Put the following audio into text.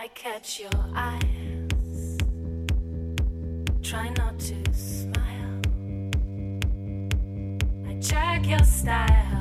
I catch your eyes. Try not to smile. I check your style.